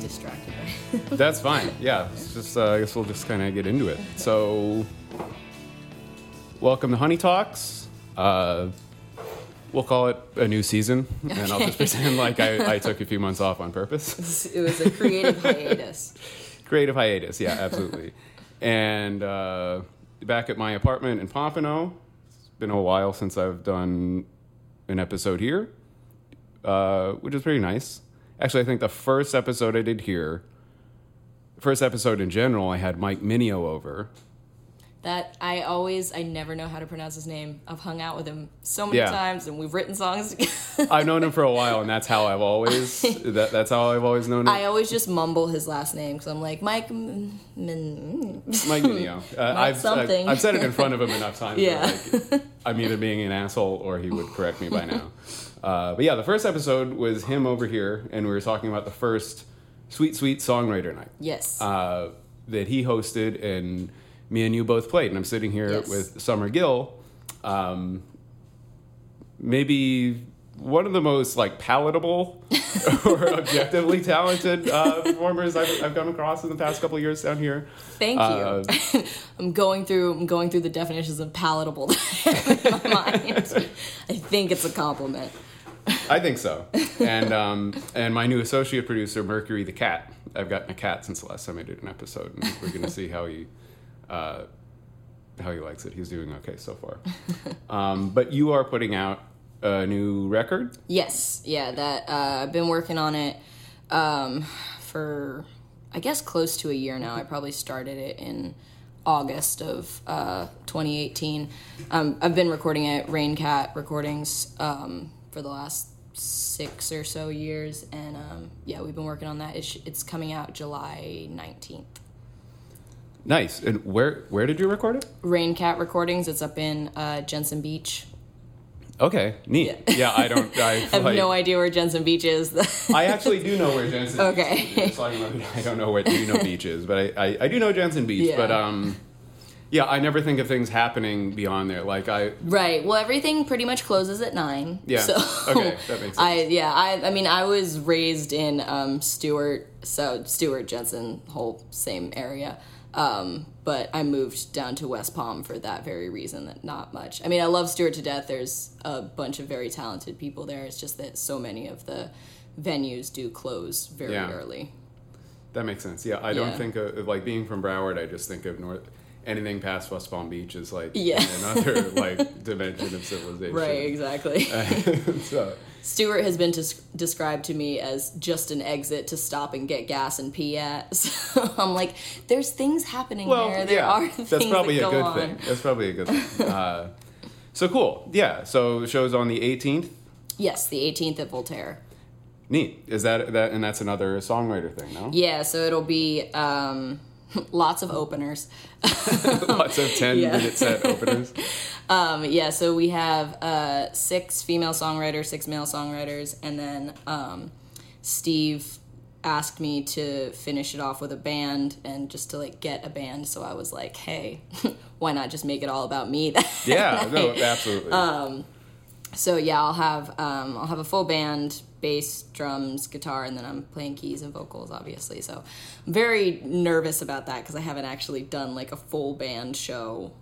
distracted by. That's fine. Yeah, it's just uh, I guess we'll just kind of get into it. So, welcome to Honey Talks. Uh, we'll call it a new season, and I'll just pretend like I, I took a few months off on purpose. it was a creative hiatus. Creative hiatus, yeah, absolutely. and uh, back at my apartment in Pompano. It's been a while since I've done an episode here, uh, which is pretty nice. Actually, I think the first episode I did here, first episode in general, I had Mike Minio over. That I always, I never know how to pronounce his name. I've hung out with him so many Yeah. times, and we've written songs. I've known him for a while, and that's how I've always that, that's how I've always known him. I always just mumble his last name because I'm like Mike. Min- Mike Minio. Uh, I've, something. I've, I've said it in front of him enough times. Yeah. like, I'm either being an asshole or he would correct me by now. Uh, but yeah, the first episode was him over here, and we were talking about the first Sweet Sweet Songwriter Night yes. uh, that he hosted, and me and you both played. And I'm sitting here Yes. with Summer Gill. Um, maybe one of the most like palatable or objectively talented uh, performers I've, I've come across in the past couple of years down here. Thank uh, you. I'm going through. I'm going through the definitions of palatable in my mind. I think it's a compliment. I think so. And um, and my new associate producer, Mercury the cat. I've gotten a cat since the last time I did an episode, and we're gonna see how he uh, how he likes it. He's doing okay so far. Um, but you are putting out a new record. Yes, yeah, that uh, I've been working on it um, for I guess close to a year now. I probably started it in August of uh, 2018. Um, I've been recording at Raincat Recordings um, for the last six or so years, and um, yeah, we've been working on that. It's, it's coming out July 19th. Nice. And where where did you record it? Raincat Recordings. It's up in uh, Jensen Beach. Okay, neat. Yeah, I don't. I, I have like, no idea where Jensen Beach is. I actually do know where Jensen. Okay. Beach is. Just talking about- I don't know where know Beach is, but I, I, I do know Jensen Beach. Yeah. But um, yeah, I never think of things happening beyond there. Like I, Right. Well, everything pretty much closes at nine. Yeah. So Okay, that makes sense. I yeah I I mean I was raised in um, Stuart, so Stuart Jensen whole same area. Um, but I moved down to West Palm for that very reason. That not much. I mean, I love Stuart to death. There's a bunch of very talented people there. It's just that so many of the venues do close very Yeah. early. That makes sense. Yeah, I don't Yeah. think of like being from Broward. I just think of North. Anything past West Palm Beach is like Yeah. another like dimension of civilization. Right. Exactly. so, Stuart has been des- described to me as just an exit to stop and get gas and pee at. So I'm like, there's things happening well, there. There yeah, are things that's probably that a go good on. thing. That's probably a good thing. Uh, so cool. Yeah. So show's on the 18th. Yes, the 18th at Voltaire. Neat. Is that that? And that's another songwriter thing, no? Yeah, so it'll be um, lots of openers. Lots of 10 Yeah. minute set openers. Um, yeah, so we have uh, six female songwriters, six male songwriters, and then um, Steve asked me to finish it off with a band and just to like get a band. So I was like, hey, why not just make it all about me? Yeah. No. Absolutely. Uh, So yeah, I'll have um, I'll have a full band, bass, drums, guitar, and then I'm playing keys and vocals, obviously. So I'm very nervous about that because I haven't actually done like a full band show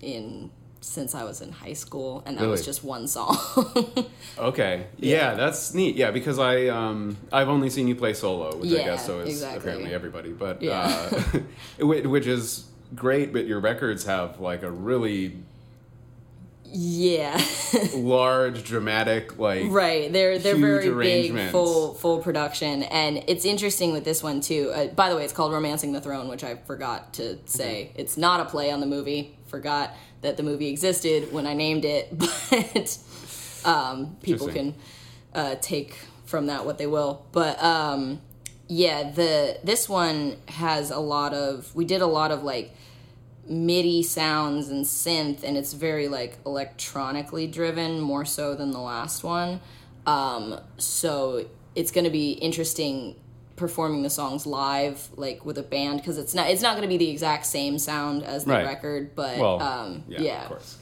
in since I was in high school, and that was just one song. Okay. Yeah. that's neat. Yeah, because I um I've only seen you play solo, which I guess so is exactly. apparently everybody, but Yeah. uh, which is great. But your records have like a really yeah, large, dramatic like right. They're they're very big, full full production, and it's interesting with this one too. Uh, by the way, it's called "Romancing the Throne," which I forgot to say. It's not a play on the movie. Forgot that the movie existed when I named it, but um, people can uh, take from that what they will. But um, yeah, the this one has a lot of. We did a lot of like MIDI sounds and synth, and it's very like electronically driven more so than the last one. Um, so it's going to be interesting performing the songs live, like with a band, because it's not it's not going to be the exact same sound as the Right. record, but well, um, yeah, yeah, of course.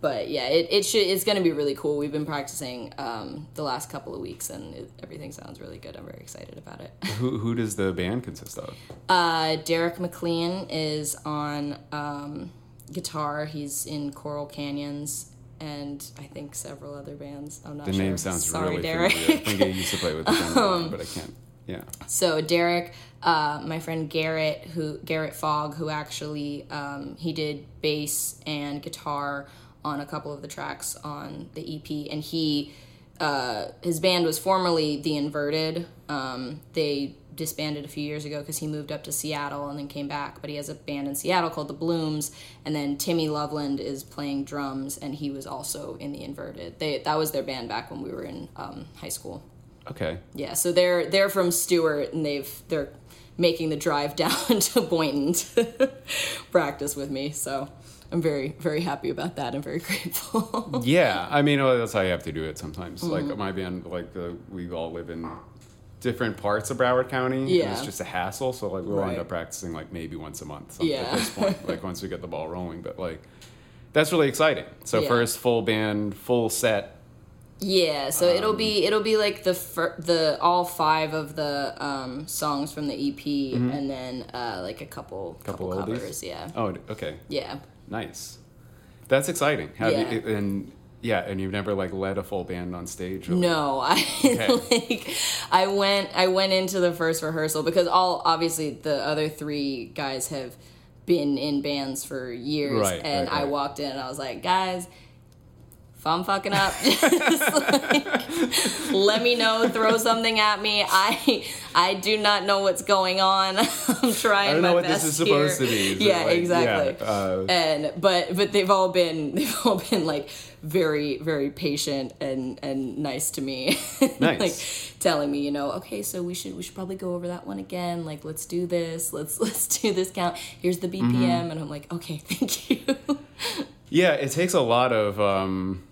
But yeah, it, it should it's gonna be really cool. We've been practicing um, the last couple of weeks, and it, everything sounds really good. I'm very excited about it. Who who does the band consist of? Uh, Derek McLean is on um, guitar. He's in Coral Canyons. And I think several other bands. I'm not The sure. name sounds Sorry, really Derek. familiar. I think I used to play with the band, but I can't. Yeah. So Derek, uh, my friend Garrett, who Garrett Fogg, who actually um, he did bass and guitar on a couple of the tracks on the EP, and he uh, his band was formerly the Inverted. Um, they disbanded a few years ago because he moved up to Seattle and then came back. But he has a band in Seattle called the Blooms, and then Timmy Loveland is playing drums, and he was also in the Inverted. They that was their band back when we were in um, high school. Okay. Yeah, so they're they're from Stuart and they've they're making the drive down to Boynton to practice with me. So I'm very very happy about that. I'm very grateful. Yeah, I mean well, that's how you have to do it sometimes. Mm-hmm. Like my band, like uh, we all live in different parts of Broward County. and Yeah. it's just a hassle. So like we'll Right. end up practicing like maybe once a month. Yeah. At this point, like once we get the ball rolling, but like that's really exciting. So Yeah. first full band, full set. yeah, so it'll Um, be it'll be like the fir- the all five of the um, songs from the EP and then uh, like a couple Mm-hmm. Couple couple, covers. Yeah, Oh, okay, yeah. Nice. That's exciting. Have Yeah. you, and yeah, and you've never like led a full band on stage. Or, No, I like I went I went into the first rehearsal because all obviously the other three guys have been in bands for years Right, and right, I walked in and I was like, guys, if I'm fucking up, like, let me know, throw something at me. I I do not know what's going on. I'm trying I don't my know what best this is supposed here. to be. Yeah, like- exactly yeah, uh, and but but they've all been they've all been like very very patient and and nice to me Nice. like telling me you know okay so we should we should probably go over that one again like let's do this let's let's do this count here's the bpm Mm-hmm. and i'm like okay thank you Yeah, it takes a lot of um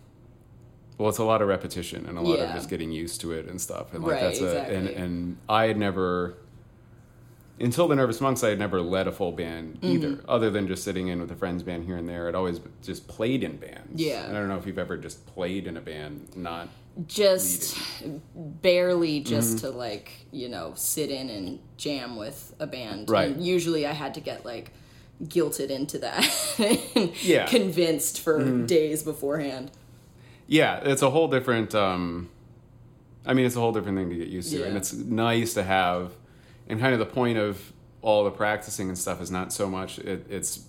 well, it's a lot of repetition and a lot of just getting used to it and stuff. And like Right, that's a and and I had never until the Nervous Monks I had never led a full band Mm-hmm. either, other than just sitting in with a friend's band here and there. I'd always just played in bands. Yeah. And I don't know if you've ever just played in a band, not just barely just Mm-hmm. to like you know sit in and jam with a band Right. and usually i had to get like guilted into that and Yeah. Mm-hmm. convinced for days beforehand Yeah, it's a whole different. Um, I mean, it's a whole different thing to get used to, and it's nice to have. And kind of the point of all the practicing and stuff is not so much. It, it's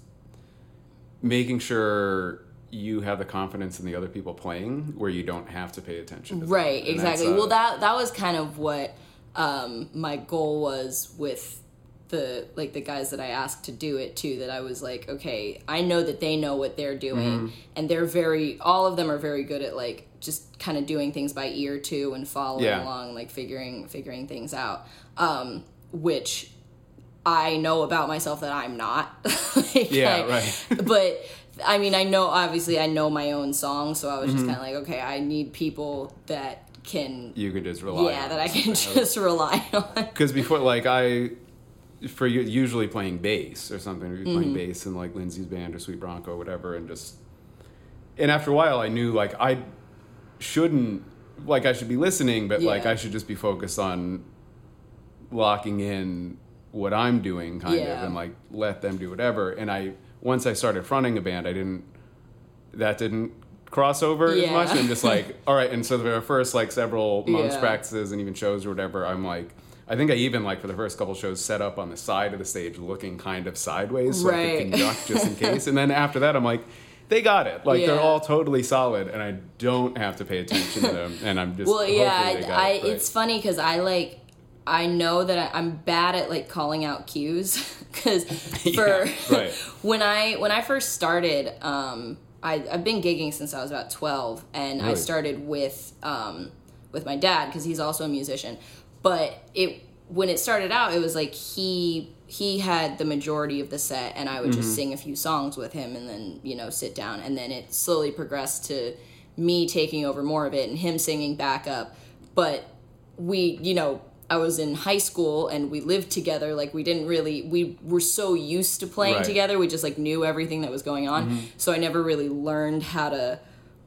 making sure you have the confidence in the other people playing, where you don't have to pay attention. to. Right, exactly. uh, well, that that was kind of what um, my goal was with the like the guys that I asked to do it too. That I was like, okay, I know that they know what they're doing, Mm-hmm. and they're very. All of them are very good at like just kind of doing things by ear too and following Yeah. along, like figuring figuring things out. Um, which I know about myself that I'm not. Like, Yeah, I- right. but I mean, I know obviously I know my own song, so I was Mm-hmm. just kind of like, okay, I need people that can, you can just rely. yeah, on that I can just rely on. because before like i for you usually playing bass or something you're Mm-hmm. playing bass in like lindsay's band or sweet bronco or whatever and just and after a while i knew like i shouldn't like i should be listening but like i should just be focused on locking in what i'm doing kind Yeah. of and like let them do whatever and i once i started fronting a band i didn't that didn't cross over as Yeah. much and just like all right and so the first like several months Yeah. practices and even shows or whatever i'm like i think i even like for the first couple shows set up on the side of the stage looking kind of sideways so i could conduct just in case and then after that i'm like they got it like they're all totally solid and i don't have to pay attention to them and i'm just Well, yeah, hopefully they got I, it right. it's funny because I like, I know that I'm bad at like calling out cues because for Yeah, right. when I when I first started, um, I, I've been gigging since I was about 12, and I started with um, with my dad because he's also a musician. But it when it started out, it was like he he had the majority of the set, and I would Mm-hmm. just sing a few songs with him, and then you know sit down, and then it slowly progressed to me taking over more of it and him singing backup. But we, you know, I was in high school and we lived together. Like we didn't really, we were so used to playing Right. together. We just like knew everything that was going on. So I never really learned how to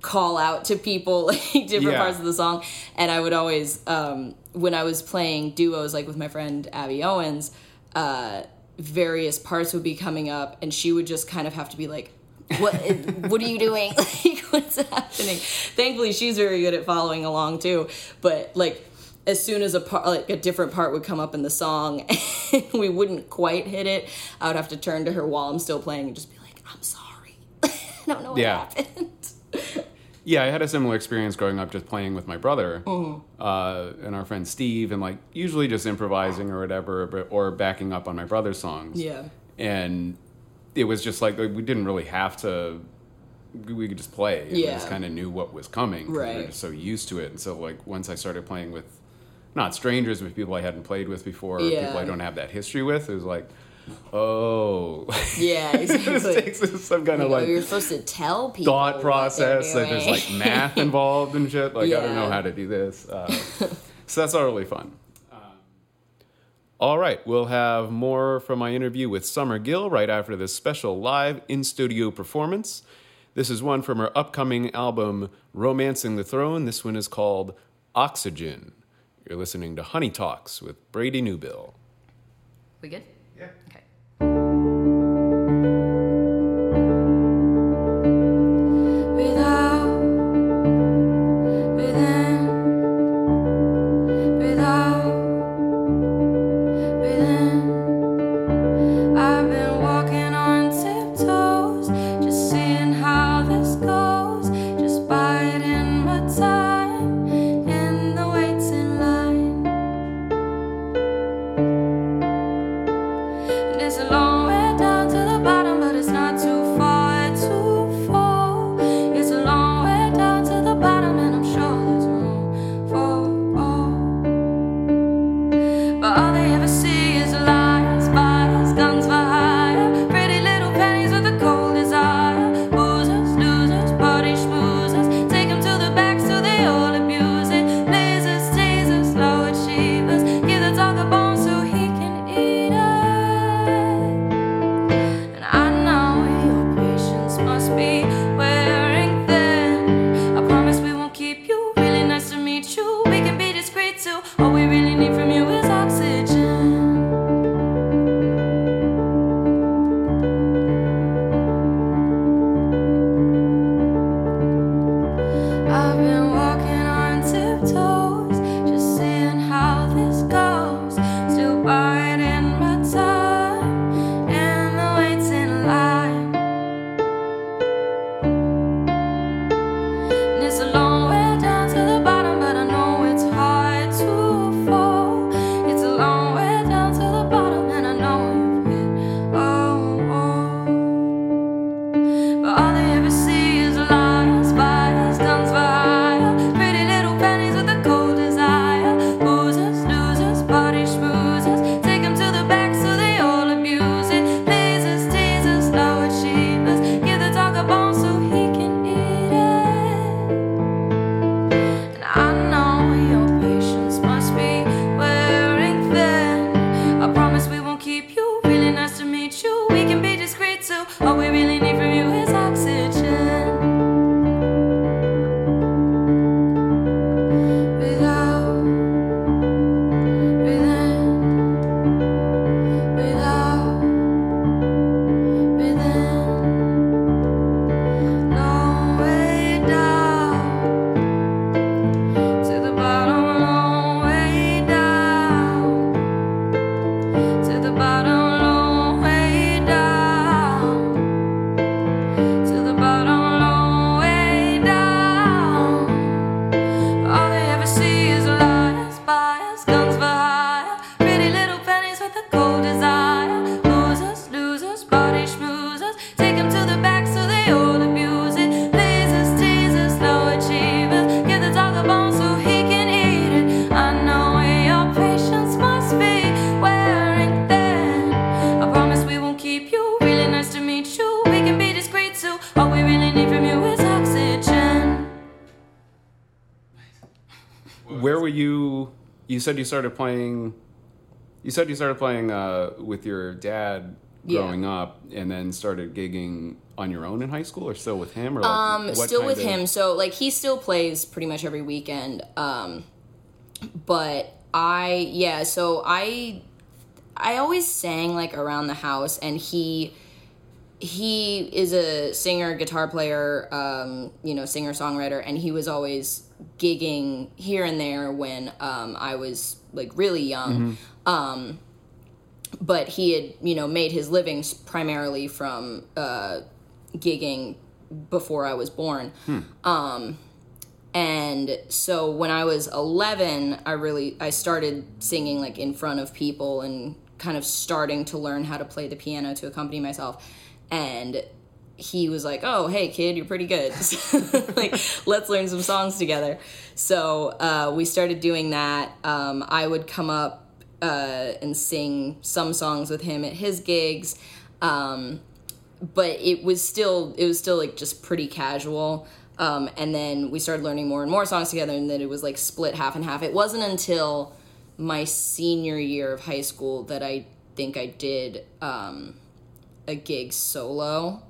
call out to people like different Yeah. parts of the song. And I would always, um, when I was playing duos, like with my friend Abby Owens, uh, various parts would be coming up, and she would just kind of have to be like. what what are you doing like what's happening thankfully she's very good at following along too but like as soon as a part like a different part would come up in the song and we wouldn't quite hit it i would have to turn to her while i'm still playing and just be like i'm sorry i don't know what Yeah. happened Yeah, I had a similar experience growing up just playing with my brother Mm-hmm. uh, and our friend Steve, and like usually just improvising or whatever, or backing up on my brother's songs. yeah And it was just like we didn't really have to. We could just play. And We Yeah. just kind of knew what was coming. 'cause We were Right. just so used to it. And so, like, once I started playing with not strangers, but people I hadn't played with before, or Yeah. people I don't have that history with, it was like, oh. yeah it just exactly takes some kind of You know, like you're supposed to tell people thought process they're that there's like math involved and shit. Like I don't know how to do this. Uh, so that's all really fun. Um, all right, we'll have more from my interview with Summer Gill right after this special live in studio performance. This is one from her upcoming album, Romancing the Throne. This one is called Oxygen. You're listening to Honey Talks with Brady Newbill. we good Yeah. okay said you started playing. You said you started playing uh, with your dad Yeah. growing up, and then started gigging on your own in high school, or still with him, or like, Um, still with of- him. So like he still plays pretty much every weekend. Um, but I yeah. So I I always sang like around the house, and he he is a singer, guitar player, um, you know, singer songwriter, and he was always gigging here and there when um, I was like really young. Um, but he had you know made his living primarily from uh, gigging before I was born. Um, and so when I was 11, I really I started singing like in front of people and kind of starting to learn how to play the piano to accompany myself. And he was like, "Oh, hey kid, you're pretty good. like, let's learn some songs together." So uh, we started doing that. Um, I would come up uh, and sing some songs with him at his gigs. Um, but it was still it was still like just pretty casual um, and then we started learning more and more songs together and then it was like split half and half it wasn't until my senior year of high school that i think i did um, a gig solo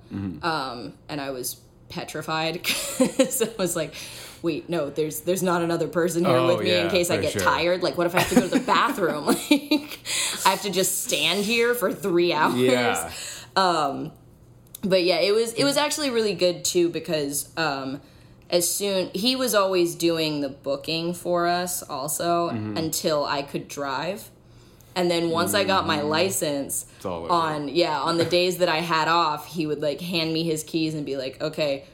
um, and i was petrified because i was like wait no there's there's not another person here Oh, with me in case i get sure. tired like what if i have to go to the bathroom like i have to just stand here for three hours Yeah. Um, but yeah, it was it was actually really good too because um, as soon he was always doing the booking for us also Mm-hmm. until I could drive, and then once I got my license Mm. all on yeah on the days that I had off, he would like hand me his keys and be like, okay,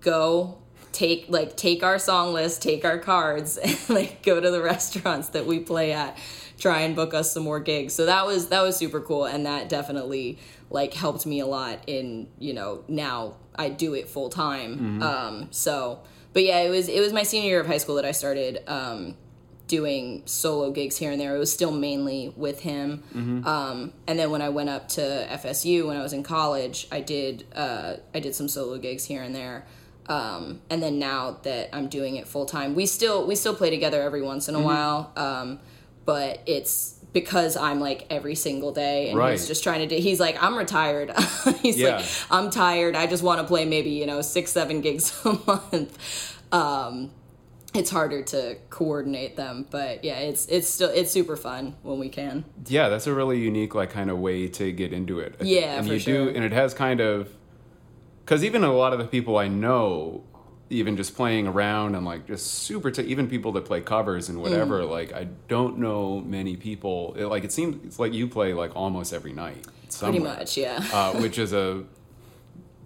go take like take our song list, take our cards, and like go to the restaurants that we play at, try and book us some more gigs. So that was that was super cool, and that definitely like helped me a lot in you know now I do it full time. Um, so but yeah, it was it was my senior year of high school that I started. Um, doing solo gigs here and there. It was still mainly with him. Um, and then when I went up to FSU when I was in college, I did uh, I did some solo gigs here and there. Um, and then now that I'm doing it full time, we still we still play together every once in a while. Um, but it's because I'm like every single day, and Right. he's just trying to do. He's like, I'm retired. he's Yeah. like, I'm tired. I just want to play maybe you know six seven gigs a month. Um, it's harder to coordinate them, but yeah, it's it's still it's super fun when we can. Yeah, that's a really unique, like, kind of way to get into it. I. Yeah, and for you sure. do, and it has kind of, because even a lot of the people I know, even just playing around and like just super, t- even people that play covers and whatever, Mm. like I don't know many people. It, like it seems, it's like you play like almost every night, Pretty much, yeah. uh, which is a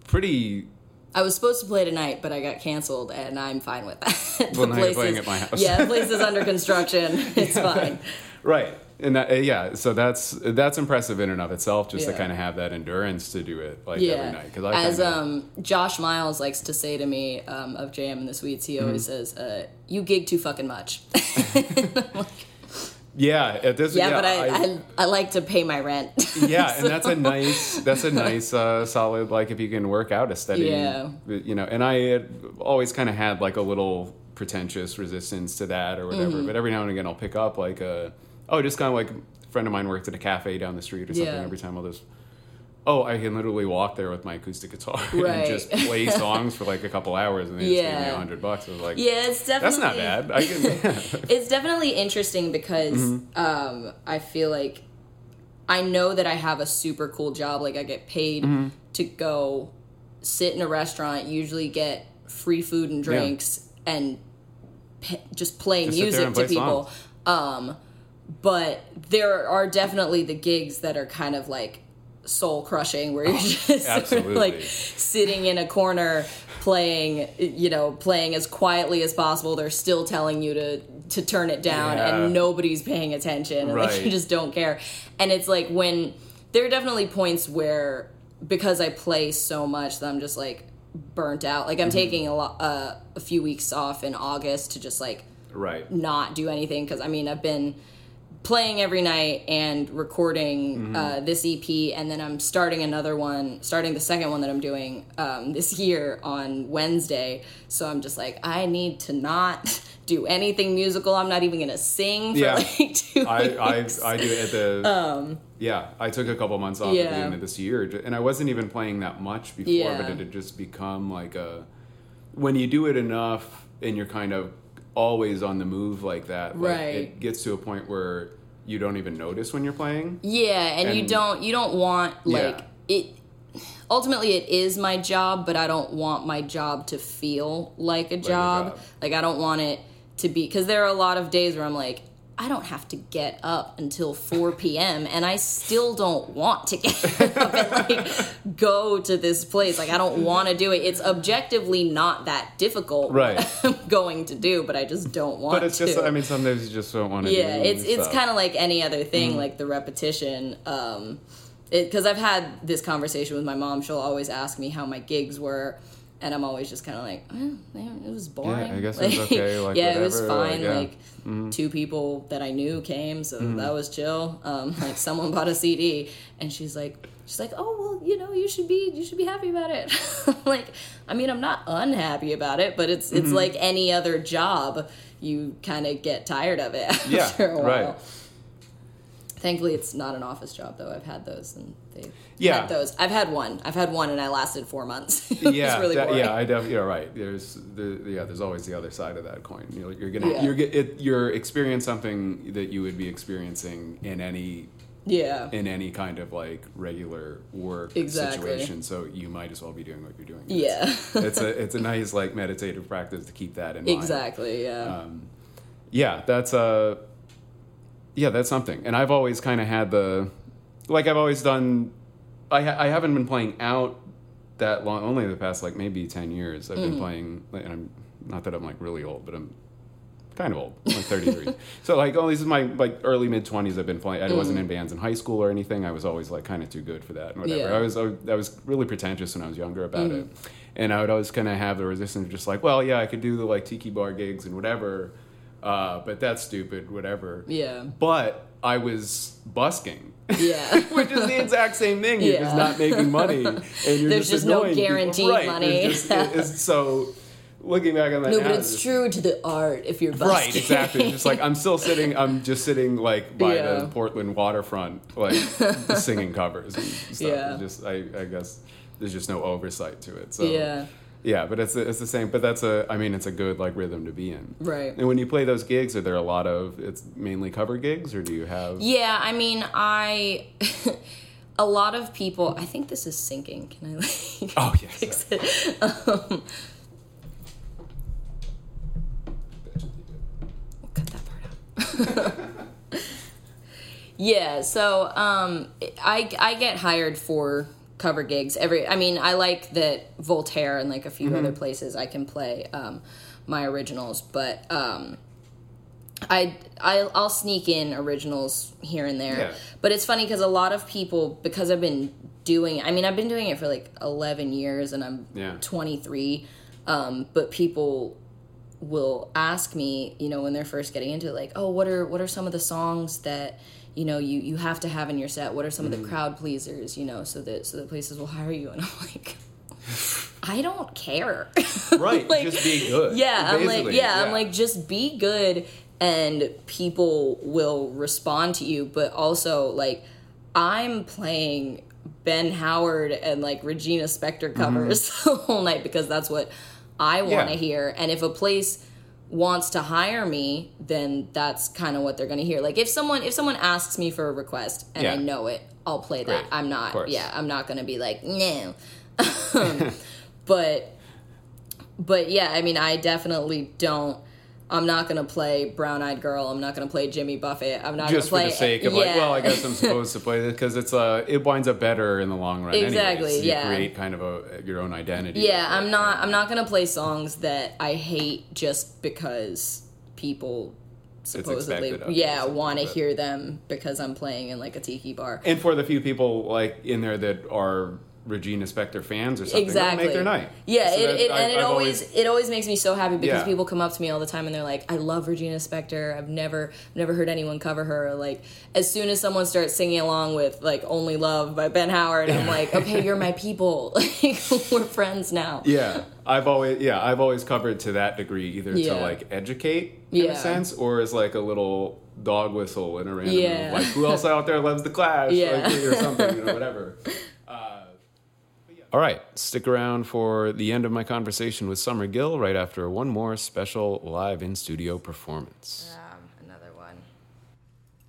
pretty I was supposed to play tonight, but I got canceled, and I'm fine with that. Well, now you're playing at my house. yeah, the place is under construction. It's fine. right. And that, uh, yeah, so that's that's impressive in and of itself, just to kind of have that endurance to do it like Yeah, every night. Because I as kinda- um, Josh Miles likes to say to me um, of JM and the Sweets, he always Mm-hmm. says, uh, "You gig too fucking much." yeah, at this yeah, but I, I, I like to pay my rent. yeah, and that's a nice that's a nice uh, solid like if you can work out a steady Yeah. you know. And I always kind of had like a little pretentious resistance to that or whatever. Mm-hmm. But every now and again, I'll pick up like a oh, just kind of like a friend of mine worked at a cafe down the street or something. Yeah. Every time I'll just oh, I can literally walk there with my acoustic guitar Right. and just play songs for like a couple hours, and they just gave me a hundred bucks. I was like, yeah, it's definitely that's not bad. I can. it's definitely interesting because Mm-hmm. um, I feel like I know that I have a super cool job. Like I get paid Mm-hmm. to go sit in a restaurant, usually get free food and drinks, and p- just play Just music and to people. Um, but there are definitely the gigs that are kind of like soul crushing where you're just sort of, like sitting in a corner playing you know playing as quietly as possible they're still telling you to to turn it down Yeah. and nobody's paying attention and like you just don't care and it's like when there are definitely points where because i play so much that i'm just like burnt out like i'm Mm-hmm. taking a lot uh, a few weeks off in august to just like right. not do anything because I mean I've been playing every night and recording uh, this EP, and then I'm starting another one, starting the second one that I'm doing um, this year on Wednesday. So I'm just like, I need to not do anything musical. I'm not even gonna sing for Yeah. like two I, I weeks. I do it at the yeah. I took a couple months off at the Um, end of this year, and I wasn't even playing that much before, Yeah. but it had just become like a when you do it enough and you're kind of always on the move like that, like, Right. It gets to a point where you don't even notice when you're playing. Yeah, and, you don't you don't want like Yeah. it ultimately it is my job, but I don't want my job to feel like a job. job. Like I don't want it to be cuz there are a lot of days where I'm like I don't have to get up until 4 p.m. and I still don't want to get up and like go to this place. Like I don't want to do it. It's objectively not that difficult Right. I'm going to do, but I just don't want But it's just, I mean, sometimes you just don't want to. yeah it's it's kind of like any other thing Mm-hmm. like the repetition um because i've had this conversation with my mom she'll always ask me how my gigs were and i'm always just kind of like eh, man, it was boring Yeah, I guess it was okay, like, yeah it was whatever, like, fine yeah. like two people that i knew came so Mm-hmm. that was chill um like someone bought a cd and she's like she's like oh well you know you should be you should be happy about it like i mean i'm not unhappy about it but it's Mm-hmm. it's like any other job you kind of get tired of it after Yeah, a while. right. Thankfully, it's not an office job though. I've had those, and they Yeah. had those. I've had one. I've had one, and I lasted four months. yeah, really that- yeah, I definitely. Yeah, right. There's, the, yeah, there's always the other side of that coin. You're, you're gonna, Yeah. you're, it, you're experiencing something that you would be experiencing in any, yeah, in any kind of like regular work Exactly. situation. So you might as well be doing what you're doing. yeah, It's, it's a, it's a nice like meditative practice to keep that in mind. exactly. Yeah, Um, yeah, that's uh yeah, that's something. And I've always kind of had the like I've always done. I ha- I haven't been playing out that long. Only the past like maybe ten years. I've Mm-hmm. been playing, and I'm not that I'm like really old, but I'm kind of old. I'm like 33. so like, oh, this is my like early mid 20s. I've been playing. I wasn't in bands in high school or anything. I was always like kind of too good for that and whatever. Yeah. I was I was really pretentious when I was younger about it, and I would always kind of have the resistance, just like, well, yeah, I could do the like tiki bar gigs and whatever, uh, but that's stupid, whatever. yeah, But I was busking. yeah. Which is the exact same thing. You're just Yeah. not making money, and you're There's just no annoying people. guaranteed Right. money. Just- it's- so, looking back on that, no, but it's just- true to the art if you're busking. Right, exactly. Just like I'm still sitting, I'm just sitting like by Yeah. the Portland waterfront, like singing covers and stuff. Yeah. It's just I, I guess there's just no oversight to it. So yeah, yeah, but it's it's the same. But that's a, I mean, it's a good like rhythm to be in. right. And when you play those gigs, are there a lot of it's mainly cover gigs, or do you have? Yeah, I mean, I. a lot of people. I think this is sinking. Can I like? Oh yes. fix it? Um, cut that part out. yeah, so um, I I get hired for cover gigs every. I mean, I like that Voltaire and like a few other places I can play um, my originals, but um, I, I I'll sneak in originals here and there. Yeah. But it's funny because a lot of people because I've been doing. I mean, I've been doing it for like eleven years, and I'm Yeah. 23. Um, but people will ask me, you know, when they're first getting into it, like, oh, what are what are some of the songs that you know you you have to have in your set? What are some of Mm-hmm. the crowd pleasers? You know, so that so that places will hire you. And I'm like. I don't care. Right, just be good, Yeah, I'm like, basically, yeah, I'm like, just be good, and people will respond to you. But also, like, I'm playing Ben Howard and like Regina Spektor covers the whole night because that's what I want to Mm-hmm. Yeah. hear. And if a place wants to hire me, then that's kind of what they're going to hear. Like, if someone if someone asks me for a request and I know it, I'll play that. I'm not. Yeah, I'm not going to be like no. but but yeah, I mean, I definitely don't. I'm not gonna play Brown Eyed Girl. I'm not gonna play Jimmy Buffett. I'm not just for gonna play. the sake of yeah. like, well, I guess I'm supposed to play this because it's uh, it winds up better in the long run. anyways. Exactly, You yeah. create kind of a your own identity. Yeah. I'm not. I'm not gonna play songs that I hate just because people supposedly expected of you or yeah want to hear them because I'm playing in like a tiki bar. And for the few people like in there that are Regina Spektor fans or something. It'll exactly make their night. yeah So it, that- it, I- and it I've always, it always makes me so happy because Yeah. people come up to me all the time and they're like i love regina spektor i've never never heard anyone cover her like as soon as someone starts singing along with like only love by ben howard i'm like okay you're my people like we're friends now Yeah, I've always yeah I've always covered to that degree, either Yeah. to like educate in Yeah. a sense, or as like a little dog whistle in a random Yeah. like who else out there loves the Clash, Yeah. like, or something, you know, whatever. All right, stick around for the end of my conversation with Summer Gill right after one more special live in studio performance. um, another one.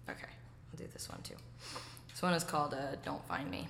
Okay i'll do this one too. This one is called uh, don't find me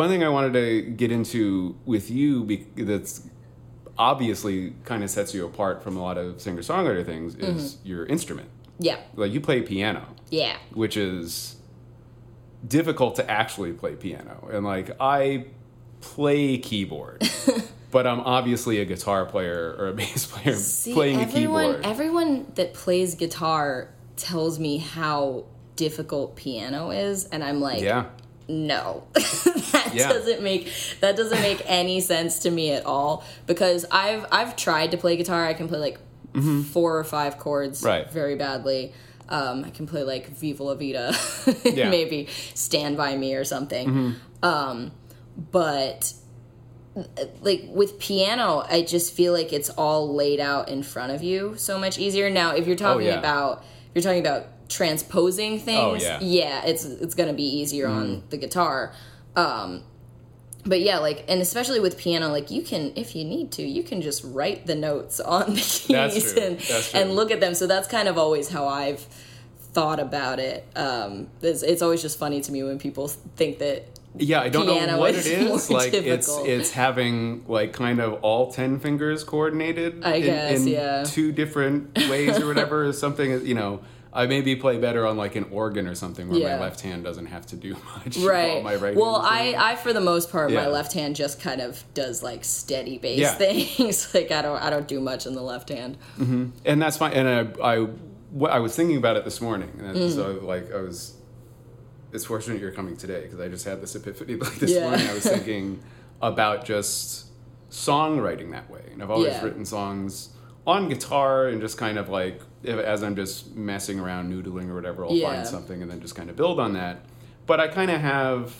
one thing I wanted to get into with you be- that's obviously kind of sets you apart from a lot of singer songwriter things is mm-hmm. your instrument. yeah Like you play piano, yeah which is difficult to actually play piano. And like I play keyboard. but I'm obviously a guitar player or a bass player See, playing everyone, a keyboard. everyone that plays guitar tells me how difficult piano is, and I'm like, yeah. No that Yeah. doesn't make that doesn't make any sense to me at all because i've i've tried to play guitar i can play like four or five chords Mm-hmm. Right. very badly um, i can play like viva la vida Yeah. Mm-hmm. maybe stand by me or something um, but like with piano i just feel like it's all laid out in front of you so much easier now if you're talking Oh, yeah. about if you're talking about transposing things yeah. yeah it's it's gonna be easier Mm. on the guitar um but yeah like and especially with piano like you can if you need to you can just write the notes on the keys and and look at them so that's kind of always how i've thought about it um it's, it's always just funny to me when people think that Yeah, I don't piano know what is it is. Like it's difficult. it's having like kind of all ten fingers coordinated. I in, guess, in yeah. two different ways or whatever. is something you know. I maybe play better on like an organ or something where Yeah. my left hand doesn't have to do much. right my right well i i for the most part my left hand just kind of does like steady bass Yeah. things like i don't i don't do much in the left hand and that's fine. And I, I, I was thinking about it this morning, and Mm. so like I was. It's fortunate you're coming today because I just had this epiphany like this Yeah. morning. I was thinking about just songwriting that way, and I've always Yeah. written songs on guitar and just kind of like if, as I'm just messing around noodling or whatever, I'll Yeah. find something and then just kind of build on that. But I kind of have.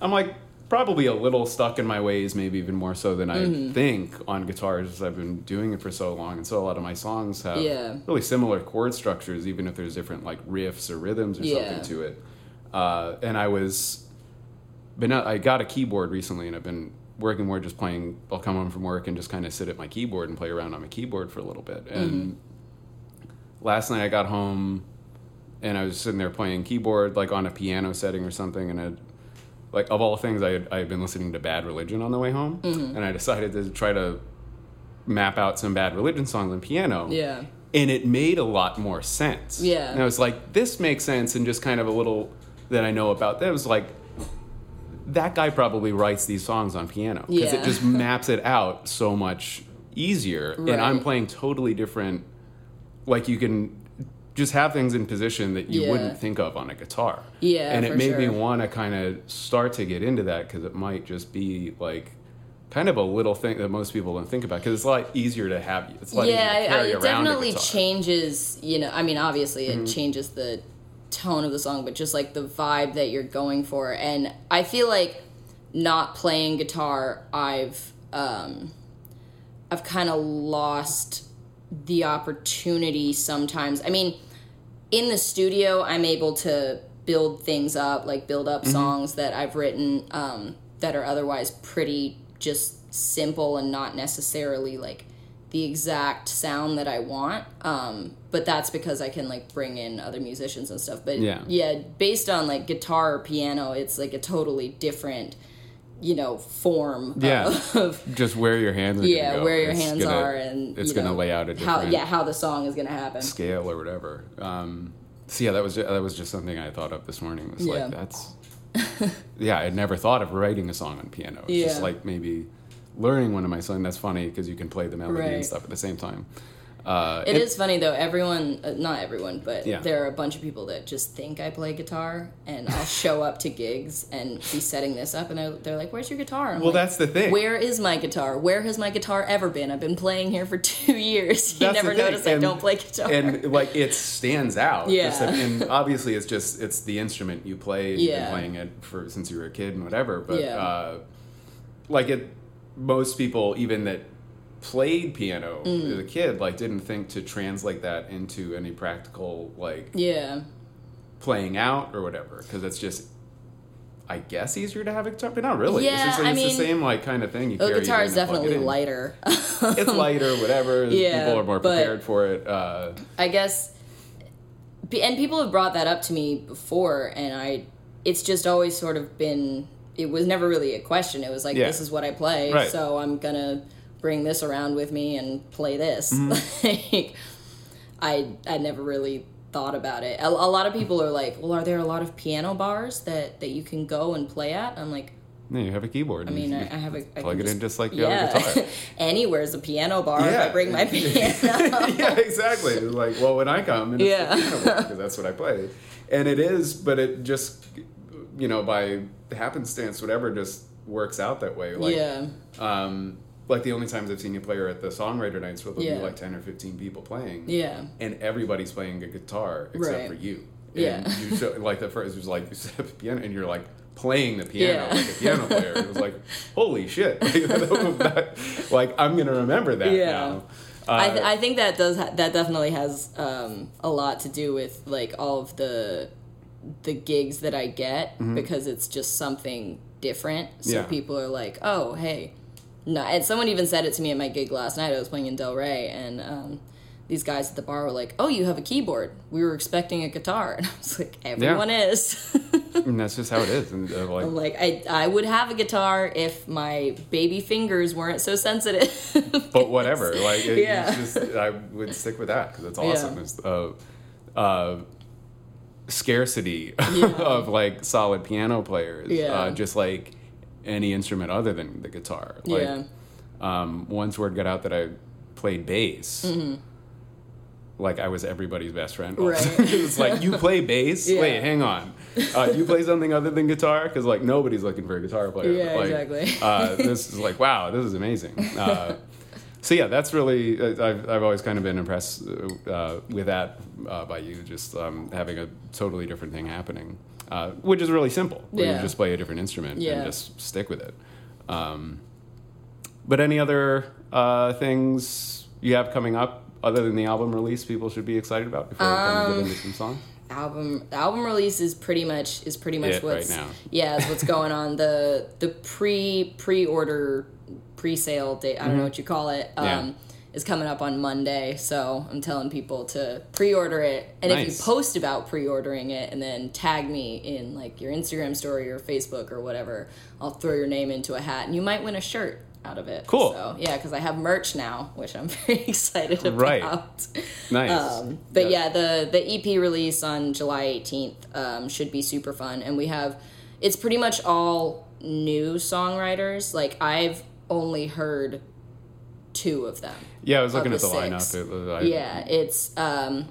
I'm like probably a little stuck in my ways, maybe even more so than I Mm-hmm. think on guitars, as I've been doing it for so long, and so a lot of my songs have Yeah. really similar chord structures, even if there's different like riffs or rhythms or Yeah. something to it. Uh, and I was, been I got a keyboard recently, and I've been working more just playing. I'll come home from work and just kind of sit at my keyboard and play around on my keyboard for a little bit. And Mm-hmm. last night I got home and I was sitting there playing keyboard like on a piano setting or something, and it, like of all things, I had, I had been listening to Bad Religion on the way home, Mm-hmm. and I decided to try to map out some Bad Religion songs on piano. yeah And it made a lot more sense. Yeah. And I was like, this makes sense, and just kind of a little that I know about that was like, that guy probably writes these songs on piano because Yeah. it just maps it out so much easier. And I'm playing totally different. Like you can just have things in position that you Yeah. wouldn't think of on a guitar. Yeah, and it made me want to kind of start to get into that because it might just be like kind of a little thing that most people don't think about because it's a lot easier to have. You. It's a lot yeah, easier to carry it around definitely changes. You know, I mean, obviously, Mm-hmm. it changes the tone of the song, but just like the vibe that you're going for. And I feel like not playing guitar, I've um, I've kind of lost the opportunity sometimes. I mean, in the studio, I'm able to build things up, like build Mm-hmm. up songs that I've written um, that are otherwise pretty just simple and not necessarily like the exact sound that I want. Um, but that's because I can like bring in other musicians and stuff. But Yeah. yeah, based on like guitar or piano, it's like a totally different, you know, form Yeah. of just where your hands are yeah go. where your It's hands gonna- are and it's you gonna lay out a how different yeah how the song is gonna happen scale or whatever. Um, so yeah, that was ju- that was just something I thought of this morning. It was Yeah. like that's yeah, I'd never thought of writing a song on piano. It's just like maybe learning one of my songs. That's funny because you can play the melody and stuff at the same time. Uh, It and- is funny though. Everyone, uh, not everyone, but Yeah. there are a bunch of people that just think I play guitar, and I'll show up to gigs and be setting this up, and they're, they're like, "Where's your guitar?" I'm Well, like, that's the thing. Where is my guitar? Where has my guitar ever been? I've been playing here for two years. You That's never thing, notice I don't play guitar. and like it stands out. Yeah. Just and obviously it's just it's the instrument you play. You've Yeah. been playing it for since you were a kid and whatever. But Yeah. uh, like it, most people even that played piano Mm. as a kid like didn't think to translate that into any practical like yeah, playing out or whatever because it's just. I guess easier to have a guitar, but not really. Yeah, it's, I it's mean, the same like kind of thing. You the carry guitar it is plug it definitely lighter. It's lighter, whatever. Yeah, People are more prepared for it. Uh, I guess, and people have brought that up to me before, and I, it's just always sort of been. It was never really a question. It was like, Yeah. this is what I play, Right. so I'm gonna bring this around with me and play this. Mm-hmm. like, I I never really thought about it. A, a lot of people are like, well, are there a lot of piano bars that that you can go and play at? I'm like, Yeah, you have a keyboard. I mean, I, I have a I plug it in just like you yeah. have a guitar. Anywhere's a piano bar if Yeah. I bring my piano. yeah, exactly. Like, well, when I come, and Yeah. because that's what I play, and it is, but it just, you know, by happenstance, whatever, just works out that way. Like, yeah. um, like the only times I've seen you play are at the songwriter nights where there'll Yeah. be like ten or fifteen people playing, Yeah. and everybody's playing a guitar except Right. for you. Yeah. You show, like the first it was like you set up a piano, and you're like playing the piano Yeah. like a piano player. It was like, holy shit! Like, that like, I'm gonna remember that Yeah. now. I, Uh, th- I think that does ha- that definitely has um, a lot to do with like all of the the gigs that I get because it's just something different. So Mm-hmm. Yeah. people are like, "Oh, hey." No, and someone even said it to me at my gig last night. I was playing in Delray, and um, these guys at the bar were like, "Oh, you have a keyboard. We were expecting a guitar," and I was like, "Everyone is." And that's just how it is. And uh, like, I'm like, I I would have a guitar if my baby fingers weren't so sensitive. but whatever. Like, it, Yeah. it's just I would stick with that because it's Yeah. awesome. It's uh, uh, scarcity Yeah. of like solid piano players. Yeah. Uh, just like any instrument other than the guitar. Like, Yeah. Um, once word got out that I played bass. Like I was everybody's best friend. Mm-hmm. Right. it was like you play bass. Yeah. Wait, hang on. Uh, you play something other than guitar because like nobody's looking for a guitar player. Yeah, Like, exactly. uh, this is like wow, this is amazing. Uh, so yeah, that's really uh, I've I've always kind of been impressed uh, with that uh, by you just um, having a totally different thing happening, uh, which is really simple. Yeah. you just play a different instrument Yeah. and just stick with it. Um, but any other uh, things you have coming up other than the album release people should be excited about before we kind of get into some songs? album album release is pretty much is pretty much It what's right now. yeah is what's going on the the pre pre order pre sale date I don't know what you call it um Mm-hmm. Yeah. is coming up on Monday so I'm telling people to pre order it and if you post about pre ordering it and then tag me in like your Instagram story or Facebook or whatever I'll throw your name into a hat and you might win a shirt out of it Cool. so yeah because I have merch now which I'm very excited about Right. Nice. um, but yeah. the the EP release on July 18th um, should be super fun, and we have it's pretty much all new songwriters. Like I've only heard two of them. yeah, I was looking of at the the lineup. It Yeah, it's um,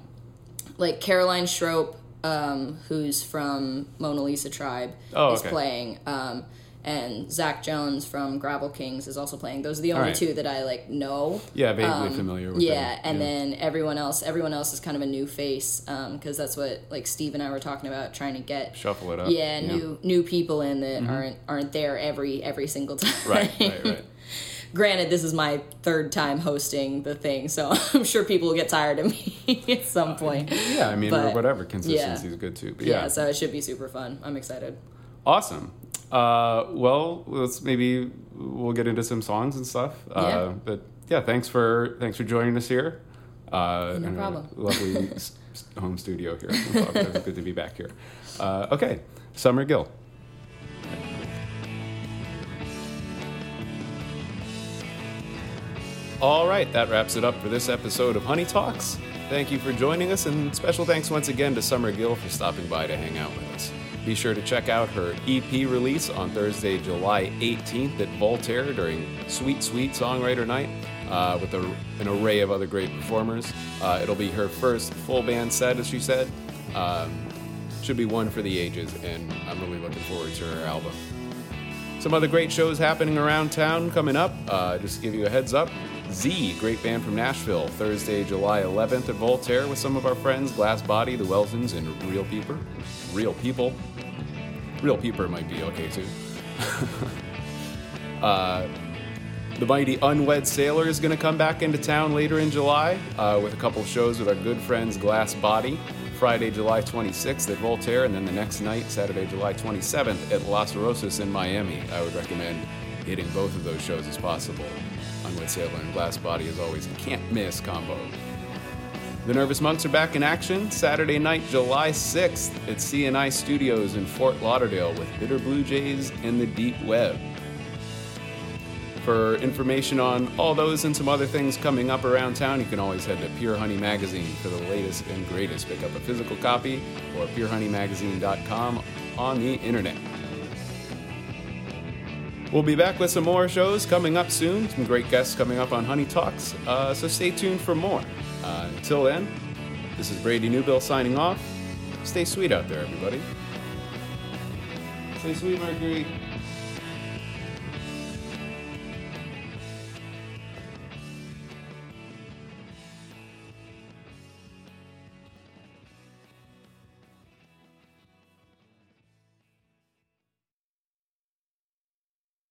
like Caroline Schroep, um, who's from Mona Lisa Tribe, Oh, is okay. playing. Um, and Zach Jones from Gravel Kings is also playing. Those are the only Alright. two that I like know. Yeah, vaguely um, familiar with Um, Yeah, them. and then everyone else, everyone else is kind of a new face um, because that's what like Steve and I were talking about, trying to get shuffle it up. yeah, new new people in that mm-hmm. aren't aren't there every every single time. Right, right, right. Granted, this is my third time hosting the thing, so I'm sure people will get tired of me at some uh, point. Yeah, I mean, or But, whatever. Consistency is good too. But Yeah. yeah, so it should be super fun. I'm excited. awesome. Uh, well, let's maybe we'll get into some songs and stuff. Uh, Yeah. But yeah, thanks for thanks for joining us here. Uh, No problem. Lovely home studio here. good to be back here. Uh, okay, Summer Gill. All right, that wraps it up for this episode of Honey Talks. Thank you for joining us, and special thanks once again to Summer Gill for stopping by to hang out with us. Be sure to check out her EP release on Thursday, July 18th at Voltaire during Sweet Sweet Songwriter Night uh, with a, an array of other great performers. Uh, it'll be her first full band set, as she said. Um, should be one for the ages, and I'm really looking forward to her album. Some other great shows happening around town coming up. Uh, just to give you a heads up Z, great band from Nashville, Thursday, July 11th at Voltaire with some of our friends Glass Body, The Welsons, and Real Peeper. Real People. Real Peeper might be okay too. uh, the mighty Unwed Sailor is going to come back into town later in July uh, with a couple shows with our good friends Glass Body. Friday, July 26th at Voltaire, and then the next night, Saturday, July 27th at Las Rosas in Miami. I would recommend hitting both of those shows as possible. Unwed Sailor and Glass Body is always a can't miss combo. The Nervous Monks are back in action Saturday night, July 6th at C&I Studios in Fort Lauderdale with Bitter Blue Jays and the Deep Web. For information on all those and some other things coming up around town, you can always head to Pure Honey Magazine for the latest and greatest. Pick up a physical copy or purehoneymagazine.com on the internet. We'll be back with some more shows coming up soon. Some great guests coming up on Honey Talks. Uh, so stay tuned for more. Uh, until then, this is Brady Newbill signing off. Stay sweet out there, everybody. Stay sweet, Mercury.